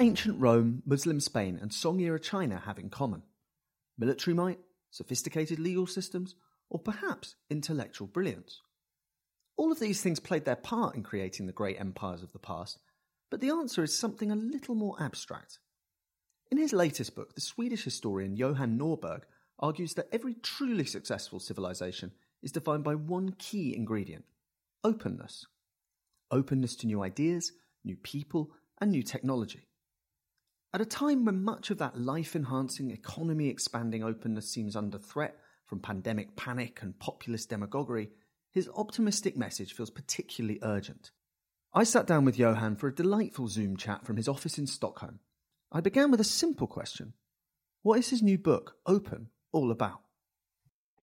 Ancient Rome, Muslim Spain, and Song era China have in common? Military might, sophisticated legal systems, or perhaps intellectual brilliance? All of these things played their part in creating the great empires of the past, but the answer is something a little more abstract. In his latest book, the Swedish historian Johan Norberg argues that every truly successful civilization is defined by one key ingredient openness. Openness to new ideas, new people, and new technology. At a time when much of that life enhancing, economy expanding openness seems under threat from pandemic panic and populist demagoguery, his optimistic message feels particularly urgent. I sat down with Johan for a delightful Zoom chat from his office in Stockholm. I began with a simple question What is his new book, Open, all about?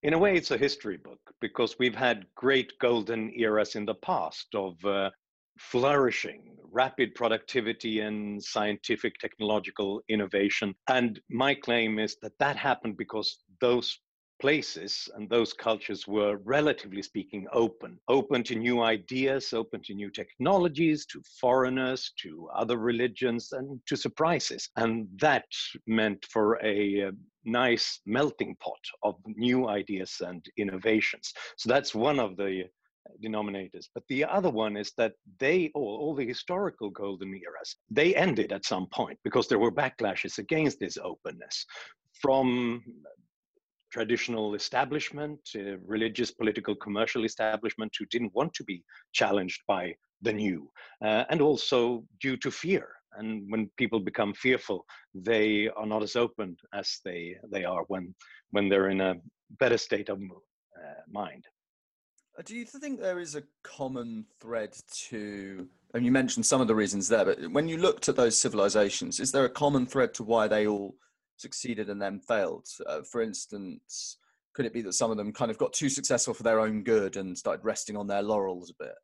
In a way, it's a history book because we've had great golden eras in the past of uh, flourishing, rapid productivity and scientific technological innovation. And my claim is that that happened because those places and those cultures were relatively speaking open. Open to new ideas open to new technologies to foreigners to other religions and to surprises. And that meant for a uh, nice melting pot of new ideas and innovations. So that's one of the denominators. But the other one is that they all, all the historical golden eras, they ended at some point because there were backlashes against this openness from traditional establishment, uh, religious, political, commercial establishment who didn't want to be challenged by the new, uh, and also due to fear. And when people become fearful, they are not as open as they they are when when they're in a better state of uh, mind. Uh, do you think there is a common thread to? And you mentioned some of the reasons there, but when you looked at those civilizations, is there a common thread to why they all succeeded and then failed? Uh, for instance, could it be that some of them kind of got too successful for their own good and started resting on their laurels a bit?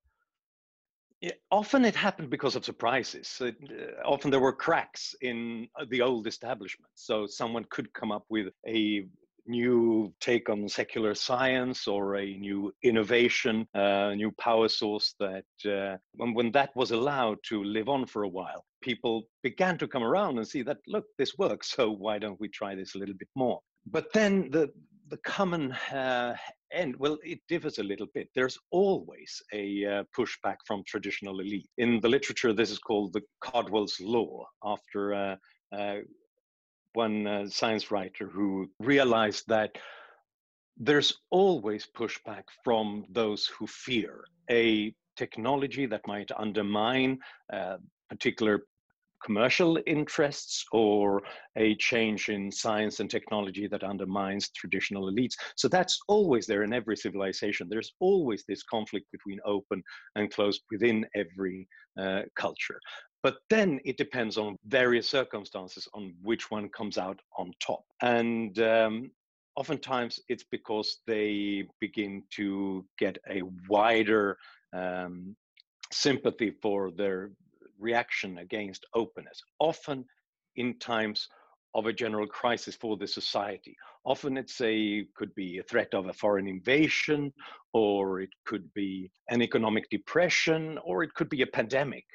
Yeah, often it happened because of surprises. It, uh, often there were cracks in uh, the old establishment. So someone could come up with a new take on secular science or a new innovation, a uh, new power source that uh, when, when that was allowed to live on for a while, people began to come around and see that, look, this works, so why don't we try this a little bit more? But then the, the common uh, end, well, it differs a little bit. There's always a uh, pushback from traditional elite. In the literature, this is called the Cardwell's Law, after uh, uh, one uh, science writer who realized that there's always pushback from those who fear a technology that might undermine uh, particular commercial interests or a change in science and technology that undermines traditional elites. So that's always there in every civilization. There's always this conflict between open and closed within every uh, culture. But then it depends on various circumstances on which one comes out on top. And um, oftentimes it's because they begin to get a wider um, sympathy for their reaction against openness, often in times of a general crisis for the society. Often it's a could be a threat of a foreign invasion, or it could be an economic depression, or it could be a pandemic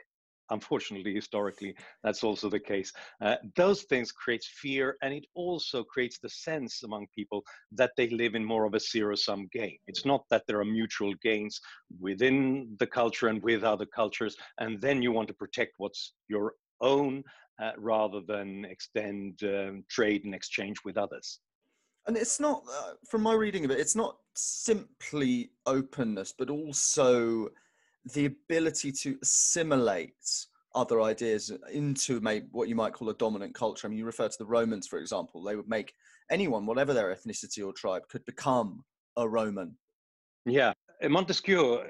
unfortunately, historically, that's also the case. Uh, those things creates fear, and it also creates the sense among people that they live in more of a zero-sum game. It's not that there are mutual gains within the culture and with other cultures, and then you want to protect what's your own uh, rather than extend um, trade and exchange with others. And it's not, uh, from my reading of it, it's not simply openness, but also the ability to assimilate other ideas into what you might call a dominant culture. I mean, you refer to the Romans, for example. They would make anyone, whatever their ethnicity or tribe, could become a Roman. Yeah, Montesquieu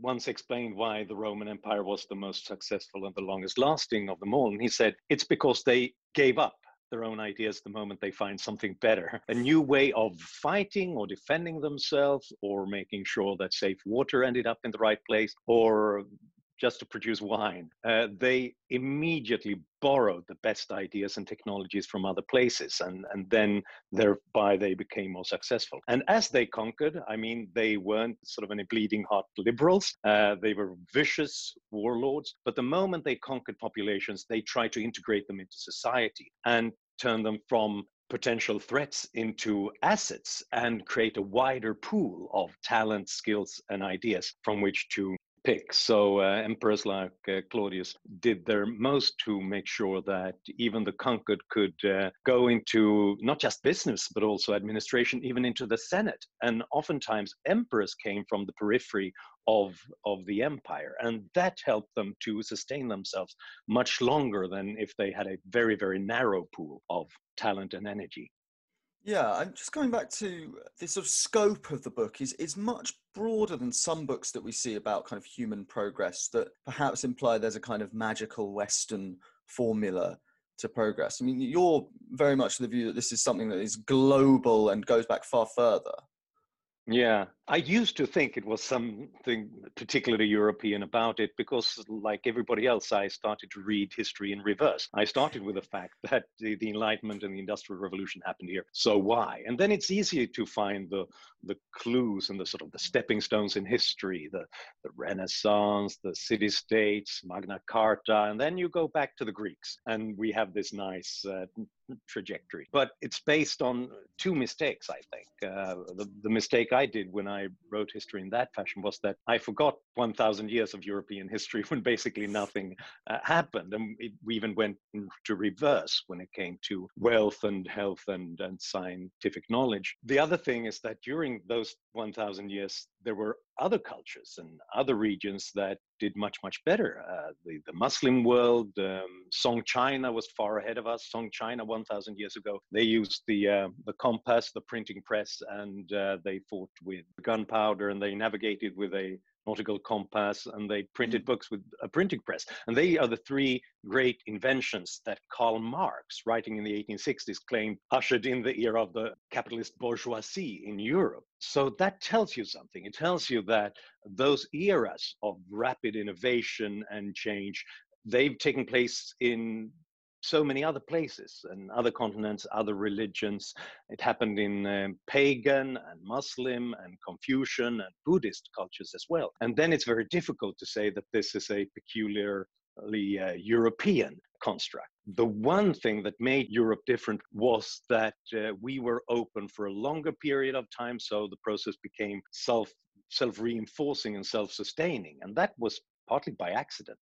once explained why the Roman Empire was the most successful and the longest lasting of them all. And he said, it's because they gave up their own ideas the moment they find something better. A new way of fighting or defending themselves or making sure that safe water ended up in the right place or just to produce wine. Uh, they immediately borrowed the best ideas and technologies from other places, and, and then thereby they became more successful. And as they conquered, I mean, they weren't sort of any bleeding heart liberals, uh, they were vicious warlords, but the moment they conquered populations, they tried to integrate them into society and turn them from potential threats into assets and create a wider pool of talent, skills, and ideas from which to pick. So uh, emperors like uh, Claudius did their most to make sure that even the conquered could uh, go into not just business but also administration, even into the Senate. And oftentimes emperors came from the periphery of of the empire, and that helped them to sustain themselves much longer than if they had a very very narrow pool of talent and energy. Yeah, I'm just going back to the sort of scope of the book is is much broader than some books that we see about kind of human progress that perhaps imply there's a kind of magical Western formula to progress. I mean, you're very much the view that this is something that is global and goes back far further. Yeah, I used to think it was something particularly European about it because, like everybody else, I started to read history in reverse. I started with the fact that the, the Enlightenment and the Industrial Revolution happened here. So why? And then it's easier to find the the clues and the sort of the stepping stones in history, the the Renaissance, the city-states, Magna Carta, and then you go back to the Greeks, and we have this nice uh, trajectory. But it's based on two mistakes, I think. Uh, the, the mistake I did when I wrote history in that fashion was that I forgot 1,000 years of European history when basically nothing uh, happened. And it, we even went to reverse when it came to wealth and health and, and scientific knowledge. The other thing is that during those 1,000 years, there were other cultures and other regions that did much, much better. Uh, the, the Muslim world, um, Song China was far ahead of us. Song China, 1,000 years ago, they used the, uh, the compass, the printing press, and uh, they fought with gunpowder and they navigated with a nautical compass, and they printed mm. books with a printing press. And they are the three great inventions that Karl Marx, writing in the 1860s, claimed ushered in the era of the capitalist bourgeoisie in Europe. So that tells you something. It tells you that those eras of rapid innovation and change, they've taken place in so many other places and other continents, other religions. It happened in um, pagan and Muslim and Confucian and Buddhist cultures as well. And then it's very difficult to say that this is a peculiarly uh, European construct. The one thing that made Europe different was that uh, we were open for a longer period of time, so the process became self self reinforcing and self sustaining, and that was partly by accident.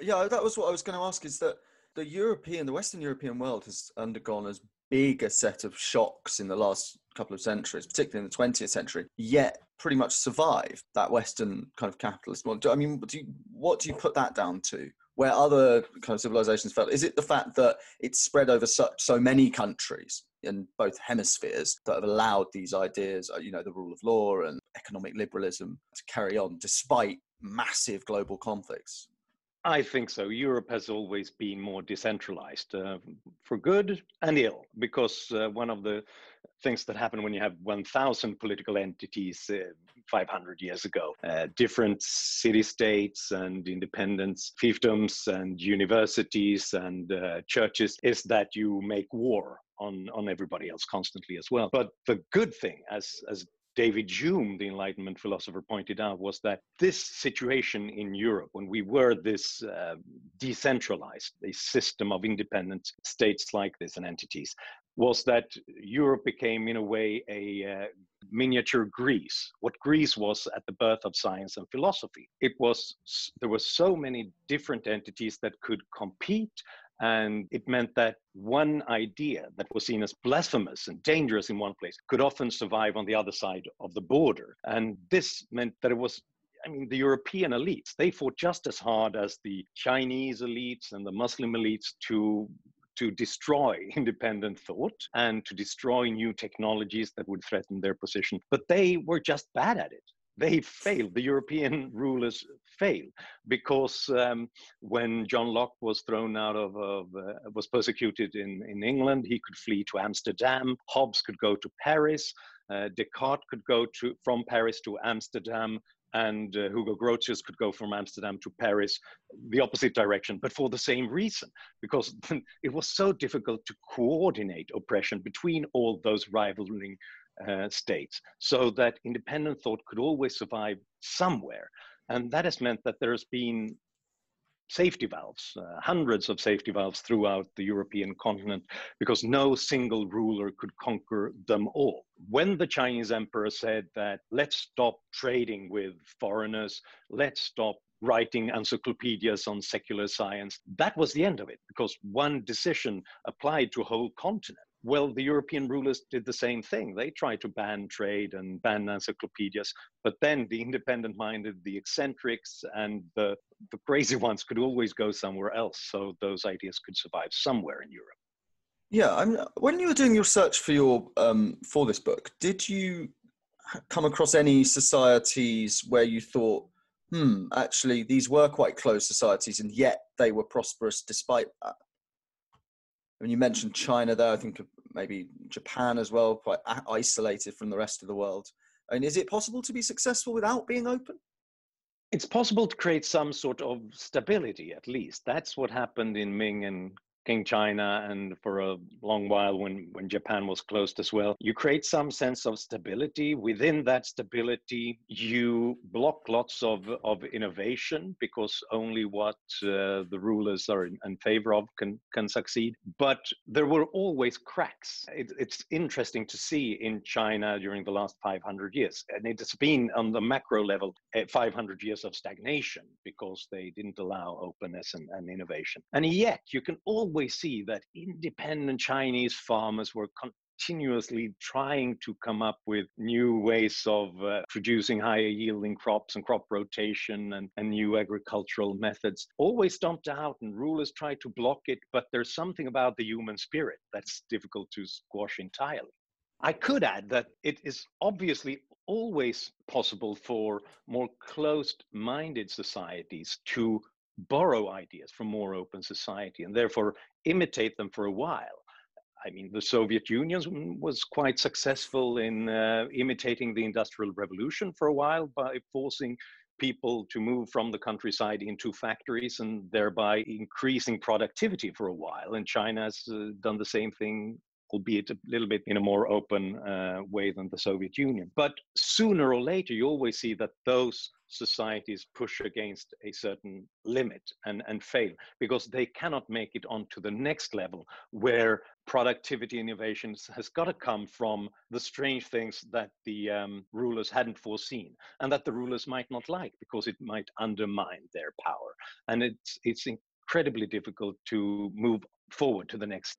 Yeah, that was what I was going to ask. Is that the European, the Western European world has undergone as big a set of shocks in the last couple of centuries, particularly in the 20th century, yet pretty much survived that Western kind of capitalist model. I mean, do you, what do you put that down to? Where other kind of civilizations fell? Is it the fact that it's spread over such so many countries in both hemispheres that have allowed these ideas, uh, you know, the rule of law and economic liberalism to carry on despite massive global conflicts? I think so. Europe has always been more decentralized uh, for good and ill, because uh, one of the things that happen when you have 1,000 political entities uh, 500 years ago, uh, different city states and independence, fiefdoms and universities and uh, churches, is that you make war on, on everybody else constantly as well. But the good thing, as, as David Hume, the Enlightenment philosopher, pointed out was that this situation in Europe, when we were this uh, decentralized, a system of independent states like this and entities, was that Europe became, in a way, a uh, miniature Greece. What Greece was at the birth of science and philosophy. It was there were so many different entities that could compete and it meant that one idea that was seen as blasphemous and dangerous in one place could often survive on the other side of the border. And this meant that it was I mean, the European elites, they fought just as hard as the Chinese elites and the Muslim elites to to destroy independent thought and to destroy new technologies that would threaten their position. But they were just bad at it. They failed. The European rulers failed because um, when John Locke was thrown out of, of uh, was persecuted in, in England, he could flee to Amsterdam. Hobbes could go to Paris. Uh, Descartes could go to from Paris to Amsterdam and uh, Hugo Grotius could go from Amsterdam to Paris, the opposite direction, but for the same reason, because it was so difficult to coordinate oppression between all those rivaling uh, states, so that independent thought could always survive somewhere. And that has meant that there's been safety valves, uh, hundreds of safety valves throughout the European continent, because no single ruler could conquer them all. When the Chinese emperor said that, let's stop trading with foreigners, let's stop writing encyclopedias on secular science, that was the end of it, because one decision applied to a whole continent. Well, the European rulers did the same thing. They tried to ban trade and ban encyclopedias, but then the independent minded, the eccentrics, and the, the crazy ones could always go somewhere else. So those ideas could survive somewhere in Europe. Yeah, I'm, when you were doing your search for your um, for this book, did you come across any societies where you thought, hmm, actually these were quite closed societies, and yet they were prosperous despite that? Mean, you mentioned China there. I think maybe Japan as well, quite isolated from the rest of the world. I mean, is it possible to be successful without being open? It's possible to create some sort of stability, at least. That's what happened in Ming and Qing China and for a long while when, when Japan was closed as well. You create some sense of stability. Within that stability, you block lots of, of innovation because only what uh, the rulers are in, in, favor of can, can succeed. But there were always cracks. It, it's interesting to see in China during the last 500 years. And it's been on the macro level eh, 500 years of stagnation because they didn't allow openness and, and innovation. And yet you can always always see that independent Chinese farmers were continuously trying to come up with new ways of uh, producing higher yielding crops and crop rotation and, and new agricultural methods. Always stomped out, and rulers try to block it, but there's something about the human spirit that's difficult to squash entirely. I could add that it is obviously always possible for more closed minded societies to borrow ideas from more open society and therefore imitate them for a while. I mean, the Soviet Union was quite successful in uh, imitating the Industrial Revolution for a while by forcing people to move from the countryside into factories and thereby increasing productivity for a while. And China has uh, done the same thing albeit a little bit in a more open uh, way than the Soviet Union. But sooner or later, you always see that those societies push against a certain limit and, and fail because they cannot make it onto the next level where productivity innovations has got to come from the strange things that the um, rulers hadn't foreseen and that the rulers might not like because it might undermine their power and it's it's incredibly difficult to move forward to the next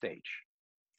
Stage.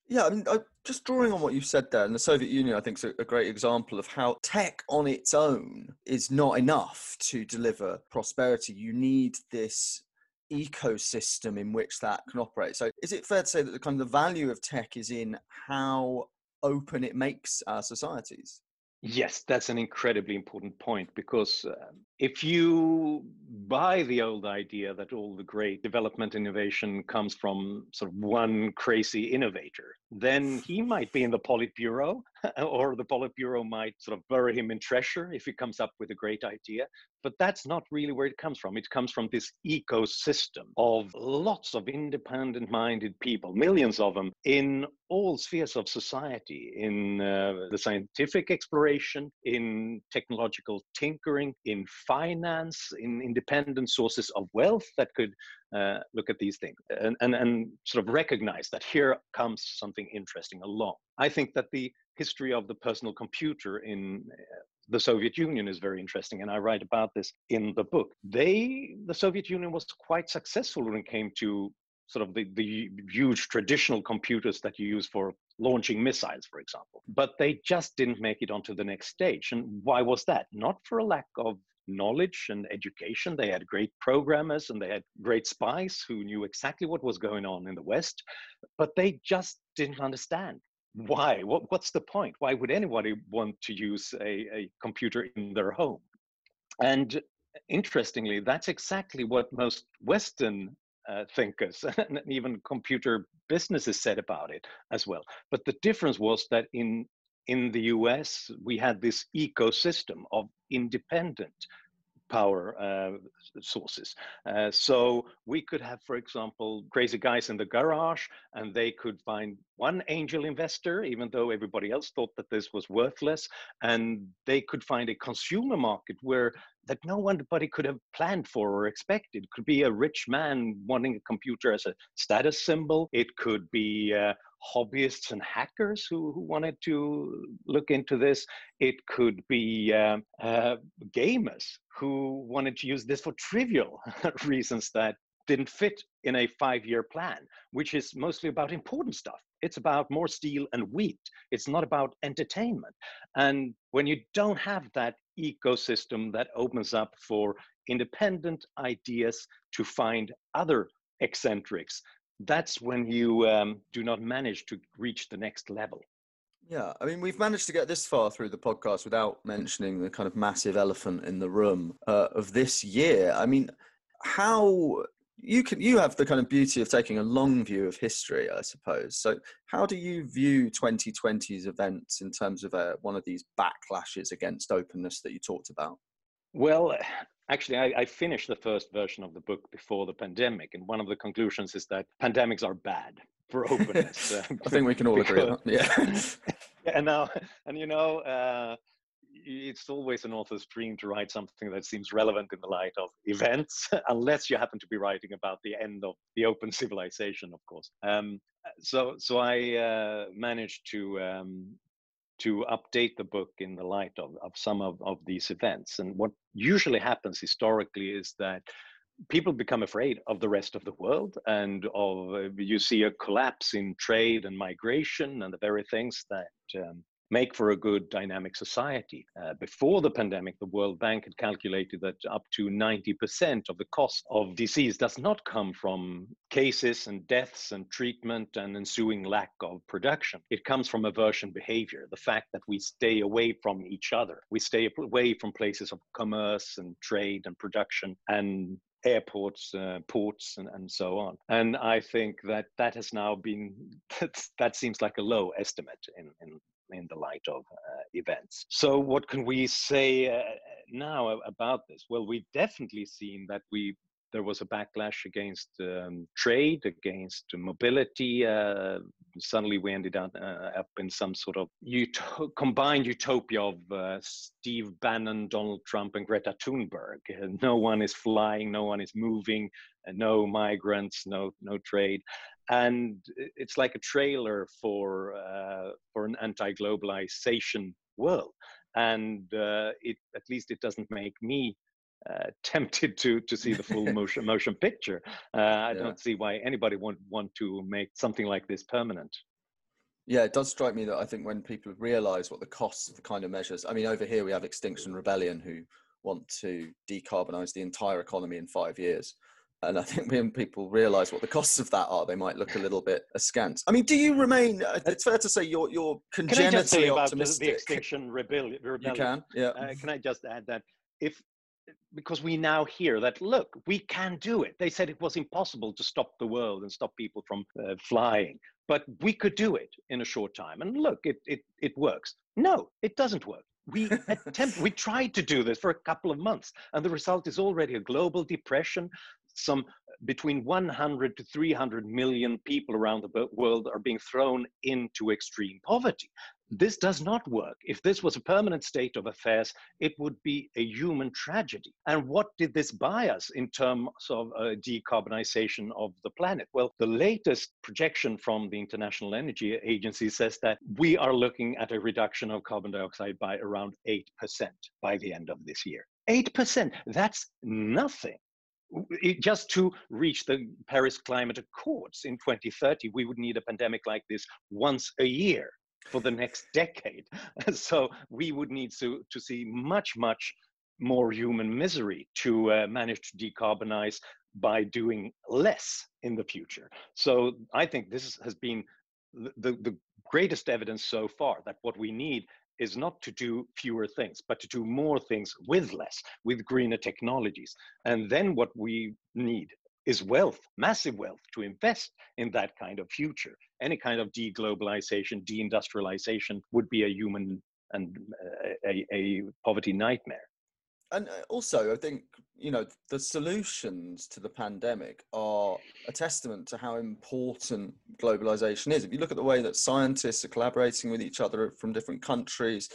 Yeah, I mean, I, uh, just drawing on what you said there, and the Soviet Union, I think, is a, a great example of how tech on its own is not enough to deliver prosperity. You need this ecosystem in which that can operate. So, is it fair to say that the kind of the value of tech is in how open it makes our societies? Yes, that's an incredibly important point because uh, if you buy the old idea that all the great development innovation comes from sort of one crazy innovator, then he might be in the Politburo, or the Politburo might sort of bury him in treasure if he comes up with a great idea. But that's not really where it comes from. It comes from this ecosystem of lots of independent minded people, millions of them in all spheres of society, in uh, the scientific exploration, in technological tinkering, in finance, in independent sources of wealth that could uh, look at these things and, and, and sort of recognize that here comes something interesting along. I think that the history of the personal computer in uh, the Soviet Union is very interesting, and I write about this in the book. They, the Soviet Union, was quite successful when it came to sort of the, the huge traditional computers that you use for launching missiles, for example. But they just didn't make it onto the next stage. And why was that? Not for a lack of knowledge and education. They had great programmers and they had great spies who knew exactly what was going on in the West, but they just didn't understand why. What, what's the point? Why would anybody want to use a, a computer in their home? And interestingly, that's exactly what most Western uh, thinkers and even computer businesses said about it as well. But the difference was that in in the US, we had this ecosystem of independent power uh, sources. Uh, so we could have, for example, crazy guys in the garage, and they could find one angel investor, even though everybody else thought that this was worthless, and they could find a consumer market where that no one but could have planned for or expected. It could be a rich man wanting a computer as a status symbol. It could be uh, hobbyists and hackers who, who wanted to look into this. It could be uh, uh, gamers who wanted to use this for trivial reasons that didn't fit in a five year plan, which is mostly about important stuff. It's about more steel and wheat. It's not about entertainment. And when you don't have that ecosystem that opens up for independent ideas to find other eccentrics that's when you um, do not manage to reach the next level. Yeah, I mean, we've managed to get this far through the podcast without mentioning the kind of massive elephant in the room uh, of this year. I mean, how you can you have the kind of beauty of taking a long view of history, I suppose. So, how do you view 2020's events in terms of uh, one of these backlashes against openness that you talked about? Well, actually, I, I, finished the first version of the book before the pandemic, and one of the conclusions is that pandemics are bad for openness. Uh, I think we can all because, agree. Yeah. yeah, and now, and you know, uh, it's always an author's dream to write something that seems relevant in the light of events, unless you happen to be writing about the end of the open civilization, of course. Um, so, so I uh, managed to um, to update the book in the light of, of some of, of these events. And what usually happens historically is that people become afraid of the rest of the world and of uh, you see a collapse in trade and migration and the very things that um, make for a good dynamic society. Uh, before the pandemic, the World Bank had calculated that up to 90% of the cost of disease does not come from cases and deaths and treatment and ensuing lack of production. It comes from aversion behavior, the fact that we stay away from each other. We stay away from places of commerce and trade and production and airports, uh, ports, and, and so on. And I think that that has now been, that seems like a low estimate in, in, in the light of uh, events. So, what can we say uh, now about this? Well, we've definitely seen that we there was a backlash against um, trade, against mobility. Uh, suddenly, we ended up, uh, up in some sort of ut- combined utopia of uh, Steve Bannon, Donald Trump, and Greta Thunberg. no one is flying, no one is moving, no migrants, no no trade, and it's like a trailer for uh, for an anti-globalization world. And uh, it at least it doesn't make me uh, tempted to to see the full motion motion picture. Uh, I yeah. don't see why anybody would want to make something like this permanent. Yeah, it does strike me that I think when people realise what the costs of the kind of measures, I mean, over here we have Extinction Rebellion who want to decarbonise the entire economy in five years. And I think when people realise what the costs of that are, they might look a little bit askance. I mean, do you remain? Uh, it's fair to say you're you're congenitally can I just say optimistic. About the, the Extinction Rebellion, You can, yeah. Uh, can I just add that if because we now hear that look we can do it they said it was impossible to stop the world and stop people from uh, flying but we could do it in a short time and look it it, it works no it doesn't work we attempt we tried to do this for a couple of months and the result is already a global depression some between 100 to 300 million people around the world are being thrown into extreme poverty this does not work. If this was a permanent state of affairs, it would be a human tragedy. And what did this buy us in terms of uh, decarbonization of the planet? Well, the latest projection from the International Energy Agency says that we are looking at a reduction of carbon dioxide by around 8% by the end of this year. 8%, that's nothing. Just to reach the Paris Climate Accords in 2030, we would need a pandemic like this once a year for the next decade. so we would need to, to see much, much more human misery to uh, manage to decarbonize by doing less in the future. So I think this has been the, the greatest evidence so far that what we need is not to do fewer things, but to do more things with less, with greener technologies. And then what we need is wealth, massive wealth, to invest in that kind of future. Any kind of deglobalization, deindustrialization would be a human and uh, a, a poverty nightmare. And uh, also, I think you know the solutions to the pandemic are a testament to how important globalization is. If you look at the way that scientists are collaborating with each other from different countries,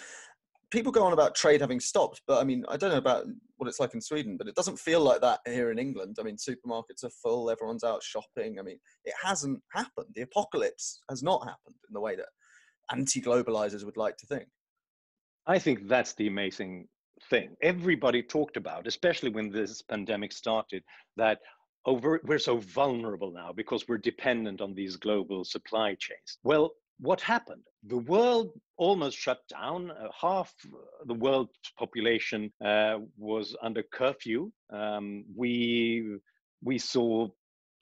people go on about trade having stopped, but I mean, I don't know about what it's like in Sweden, but it doesn't feel like that here in England. I mean, supermarkets are full, everyone's out shopping. I mean, it hasn't happened. The apocalypse has not happened in the way that anti globalizers would like to think. I think that's the amazing thing. Everybody talked about, especially when this pandemic started, that over, we're so vulnerable now because we're dependent on these global supply chains. Well, what happened? The world almost shut down. Uh, half the world's population uh, was under curfew. Um, we we saw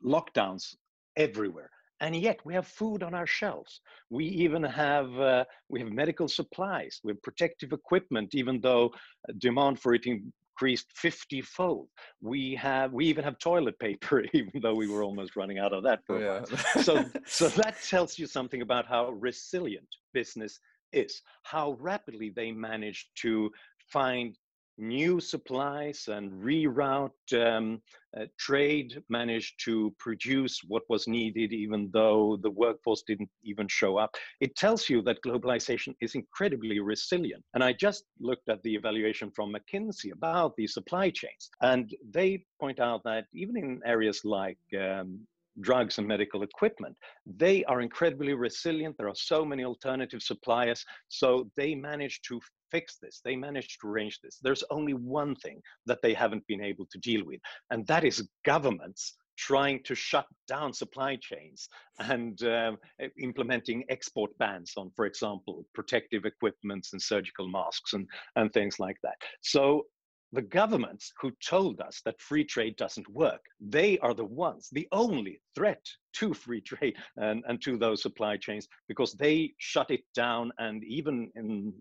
lockdowns everywhere, and yet we have food on our shelves. We even have uh, we have medical supplies, we have protective equipment, even though demand for it increased 50 fold. We have we even have toilet paper, even though we were almost running out of that. Yeah. so so that tells you something about how resilient business is, how rapidly they manage to find new supplies and reroute um, uh, trade managed to produce what was needed even though the workforce didn't even show up it tells you that globalization is incredibly resilient and i just looked at the evaluation from mckinsey about the supply chains and they point out that even in areas like um, drugs and medical equipment. They are incredibly resilient. There are so many alternative suppliers. So they manage to fix this. They managed to arrange this. There's only one thing that they haven't been able to deal with, and that is governments trying to shut down supply chains and um, implementing export bans on, for example, protective equipments and surgical masks and, and things like that. So the governments who told us that free trade doesn't work, they are the ones, the only threat to free trade and, and to those supply chains because they shut it down. And even in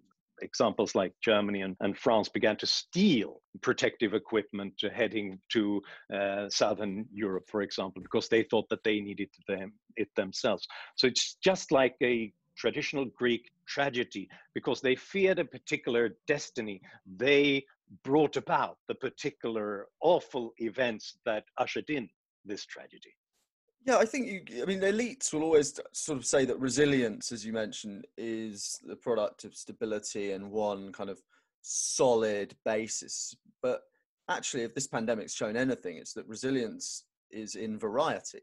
examples like Germany and, and France began to steal protective equipment heading to uh, southern Europe, for example, because they thought that they needed them, it themselves. So it's just like a traditional Greek tragedy because they feared a particular destiny. They brought about the particular awful events that ushered in this tragedy. Yeah, I think you. I mean, elites will always sort of say that resilience, as you mentioned, is the product of stability and one kind of solid basis. But actually, if this pandemic's shown anything, it's that resilience is in variety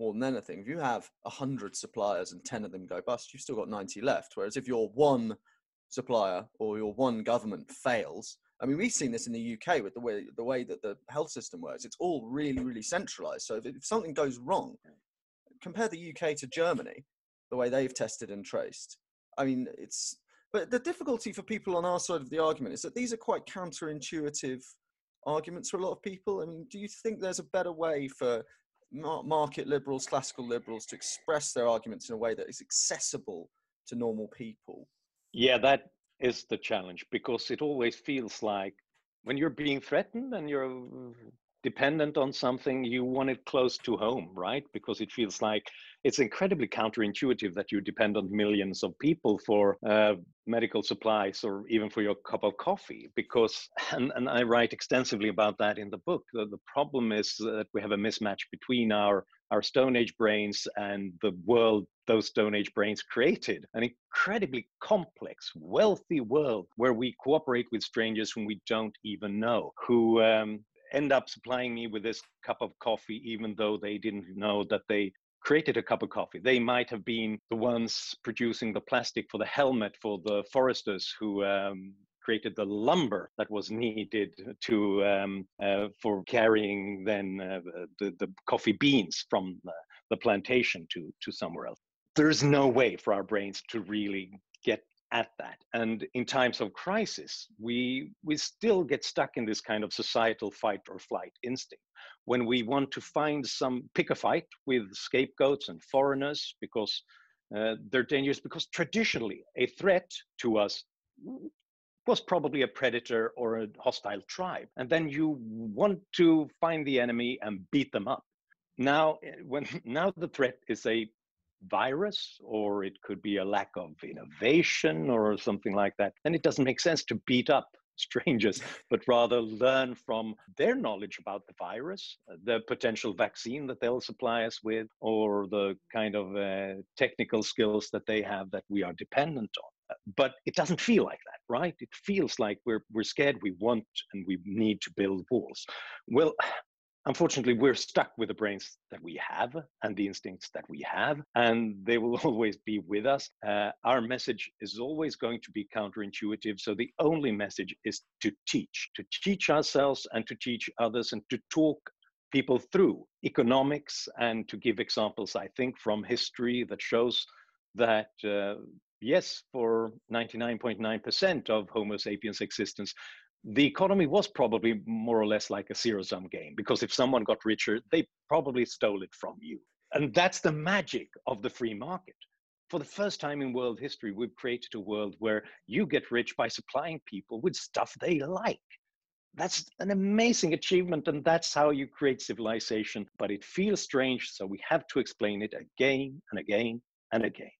more than anything. If you have hundred suppliers and ten of them go bust, you've still got ninety left. Whereas if your one supplier or your one government fails, I mean, we've seen this in the UK with the way the way that the health system works. It's all really, really centralized. So if, if something goes wrong, compare the UK to Germany, the way they've tested and traced. I mean, it's but the difficulty for people on our side of the argument is that these are quite counterintuitive arguments for a lot of people. I mean, do you think there's a better way for market liberals, classical liberals, to express their arguments in a way that is accessible to normal people? Yeah, that is the challenge because it always feels like when you're being threatened and you're dependent on something, you want it close to home, right? Because it feels like it's incredibly counterintuitive that you depend on millions of people for uh, medical supplies or even for your cup of coffee. Because, and, and I write extensively about that in the book, the, the problem is that we have a mismatch between our our Stone Age brains and the world those Stone Age brains created. An incredibly complex, wealthy world where we cooperate with strangers whom we don't even know, who um, end up supplying me with this cup of coffee, even though they didn't know that they created a cup of coffee. They might have been the ones producing the plastic for the helmet for the foresters who um, created the lumber that was needed to um, uh, for carrying then uh, the, the coffee beans from the, the plantation to to somewhere else. There's no way for our brains to really get at that. And in times of crisis, we we still get stuck in this kind of societal fight or flight instinct. When we want to find some pick a fight with scapegoats and foreigners because uh, they're dangerous, because traditionally a threat to us was probably a predator or a hostile tribe. And then you want to find the enemy and beat them up. Now, eh, when now the threat is a virus or it could be a lack of innovation or something like that, then it doesn't make sense to beat up strangers, but rather learn from their knowledge about the virus, uh, the potential vaccine that they'll supply us with, or the kind of uh, technical skills that they have that we are dependent on. Uh, but it doesn't feel like that, right? It feels like we're we're scared, we want, and we need to build walls. Well, unfortunately, we're stuck with the brains that we have and the instincts that we have, and they will always be with us. Uh, our message is always going to be counterintuitive. So the only message is to teach, to teach ourselves and to teach others and to talk people through economics and to give examples, I think, from history that shows that uh, yes, for 99.9% of Homo sapiens existence, the economy was probably more or less like a zero sum game because if someone got richer, they probably stole it from you. And that's the magic of the free market. For the first time in world history, we've created a world where you get rich by supplying people with stuff they like. That's an amazing achievement, and that's how you create civilization. But it feels strange, so we have to explain it again and again and again.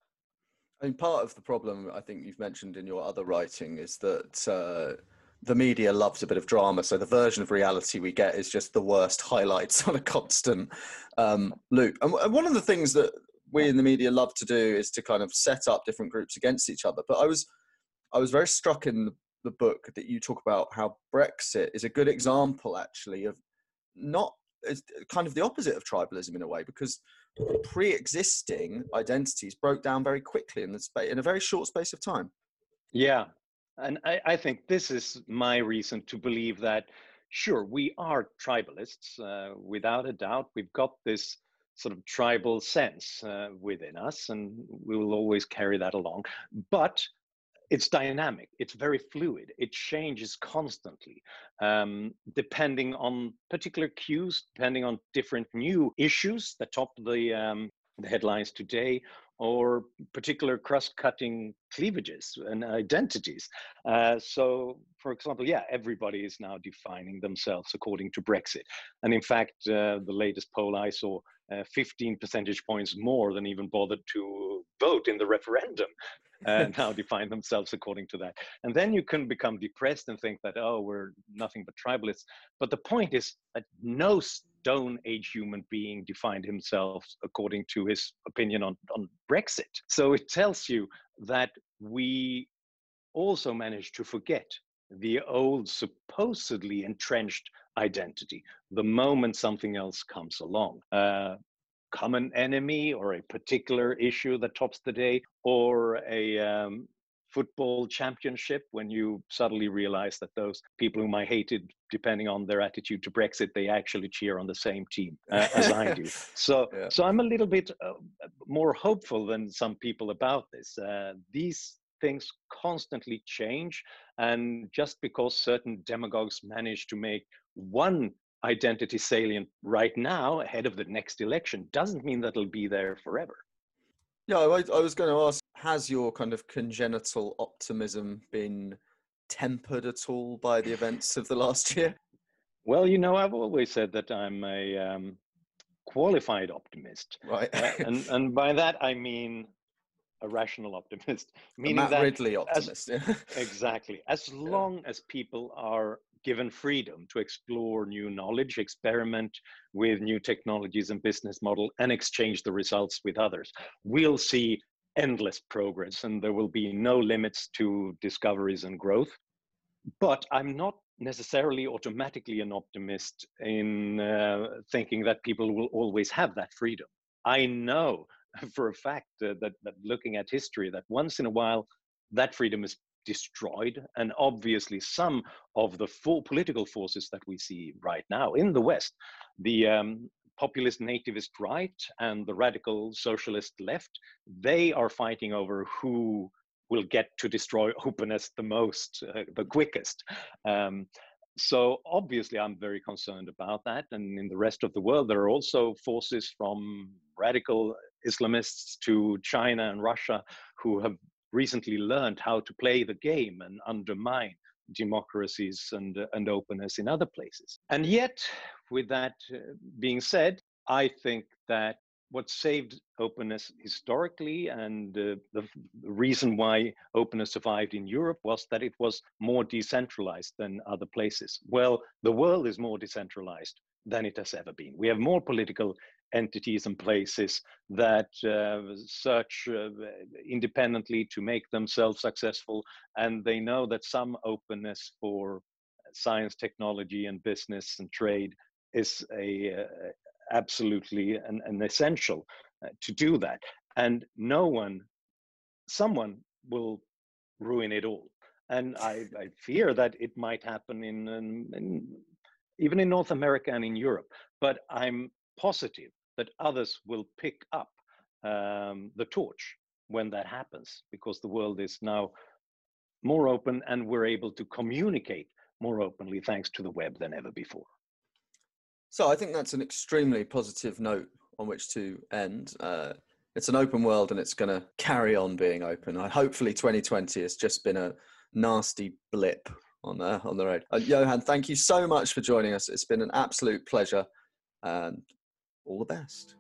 I mean, part of the problem I think you've mentioned in your other writing is that uh, the media loves a bit of drama. So the version of reality we get is just the worst highlights on a constant um, loop. And, one of the things that we in the media love to do is to kind of set up different groups against each other. But I was, I was very struck in the, the book that you talk about how Brexit is a good example, actually, of not it's kind of the opposite of tribalism in a way because pre-existing identities broke down very quickly in the space in a very short space of time. Yeah, and I, I think this is my reason to believe that sure, we are tribalists, uh, without a doubt. We've got this sort of tribal sense uh, within us, and we will always carry that along. But it's dynamic, it's very fluid, it changes constantly, um, depending on particular cues, depending on different new issues that top the, um, the headlines today, or particular cross-cutting cleavages and identities. Uh, so, for example, yeah, everybody is now defining themselves according to Brexit. And in fact, uh, the latest poll I saw, uh, 15 percentage points more than even bothered to vote in the referendum. Uh, now define themselves according to that. And then you can become depressed and think that, oh, we're nothing but tribalists. But the point is that no stone age human being defined himself according to his opinion on, on Brexit. So it tells you that we also managed to forget the old supposedly entrenched identity the moment something else comes along. Uh, common enemy or a particular issue that tops the day or a um, football championship when you suddenly realize that those people whom I hated, depending on their attitude to Brexit, they actually cheer on the same team uh, as I do. So, yeah. so I'm a little bit uh, more hopeful than some people about this. Uh, these things constantly change, and just because certain demagogues manage to make one identity salient right now ahead of the next election doesn't mean that it'll be there forever. Yeah, I, I was going to ask has your kind of congenital optimism been tempered at all by the events of the last year? Well, you know, I've always said that I'm a um, qualified optimist. Right. uh, and, and by that, I mean a rational optimist. Meaning Matt that Ridley optimist. As, exactly. As long yeah. as people are given freedom to explore new knowledge, experiment with new technologies and business model, and exchange the results with others. We'll see endless progress and there will be no limits to discoveries and growth. But I'm not necessarily automatically an optimist in uh, thinking that people will always have that freedom. I know for a fact uh, that, that looking at history, that once in a while that freedom is destroyed. And obviously, some of the full political forces that we see right now in the West, the um, populist nativist right and the radical socialist left, they are fighting over who will get to destroy openness the most, uh, the quickest. Um, so obviously, I'm very concerned about that. And in the rest of the world, there are also forces from radical Islamists to China and Russia who have recently learned how to play the game and undermine democracies and, uh, and openness in other places. And yet, with that uh, being said, I think that what saved openness historically and uh, the, the, reason why openness survived in Europe was that it was more decentralized than other places. Well, the world is more decentralized than it has ever been. We have more political entities and places that uh, search uh, independently to make themselves successful. And they know that some openness for science, technology, and business and trade is a uh, absolutely an, an essential uh, to do that. And no one, someone will ruin it all. And I, I fear that it might happen in, in, in even in North America and in Europe. But I'm positive that others will pick up um, the torch when that happens because the world is now more open and we're able to communicate more openly thanks to the web than ever before. So I think that's an extremely positive note on which to end. Uh, it's an open world and it's going to carry on being open. I, hopefully 2020 has just been a nasty blip on the, on the road. Uh, Johan, thank you so much for joining us. It's been an absolute pleasure. And all the best.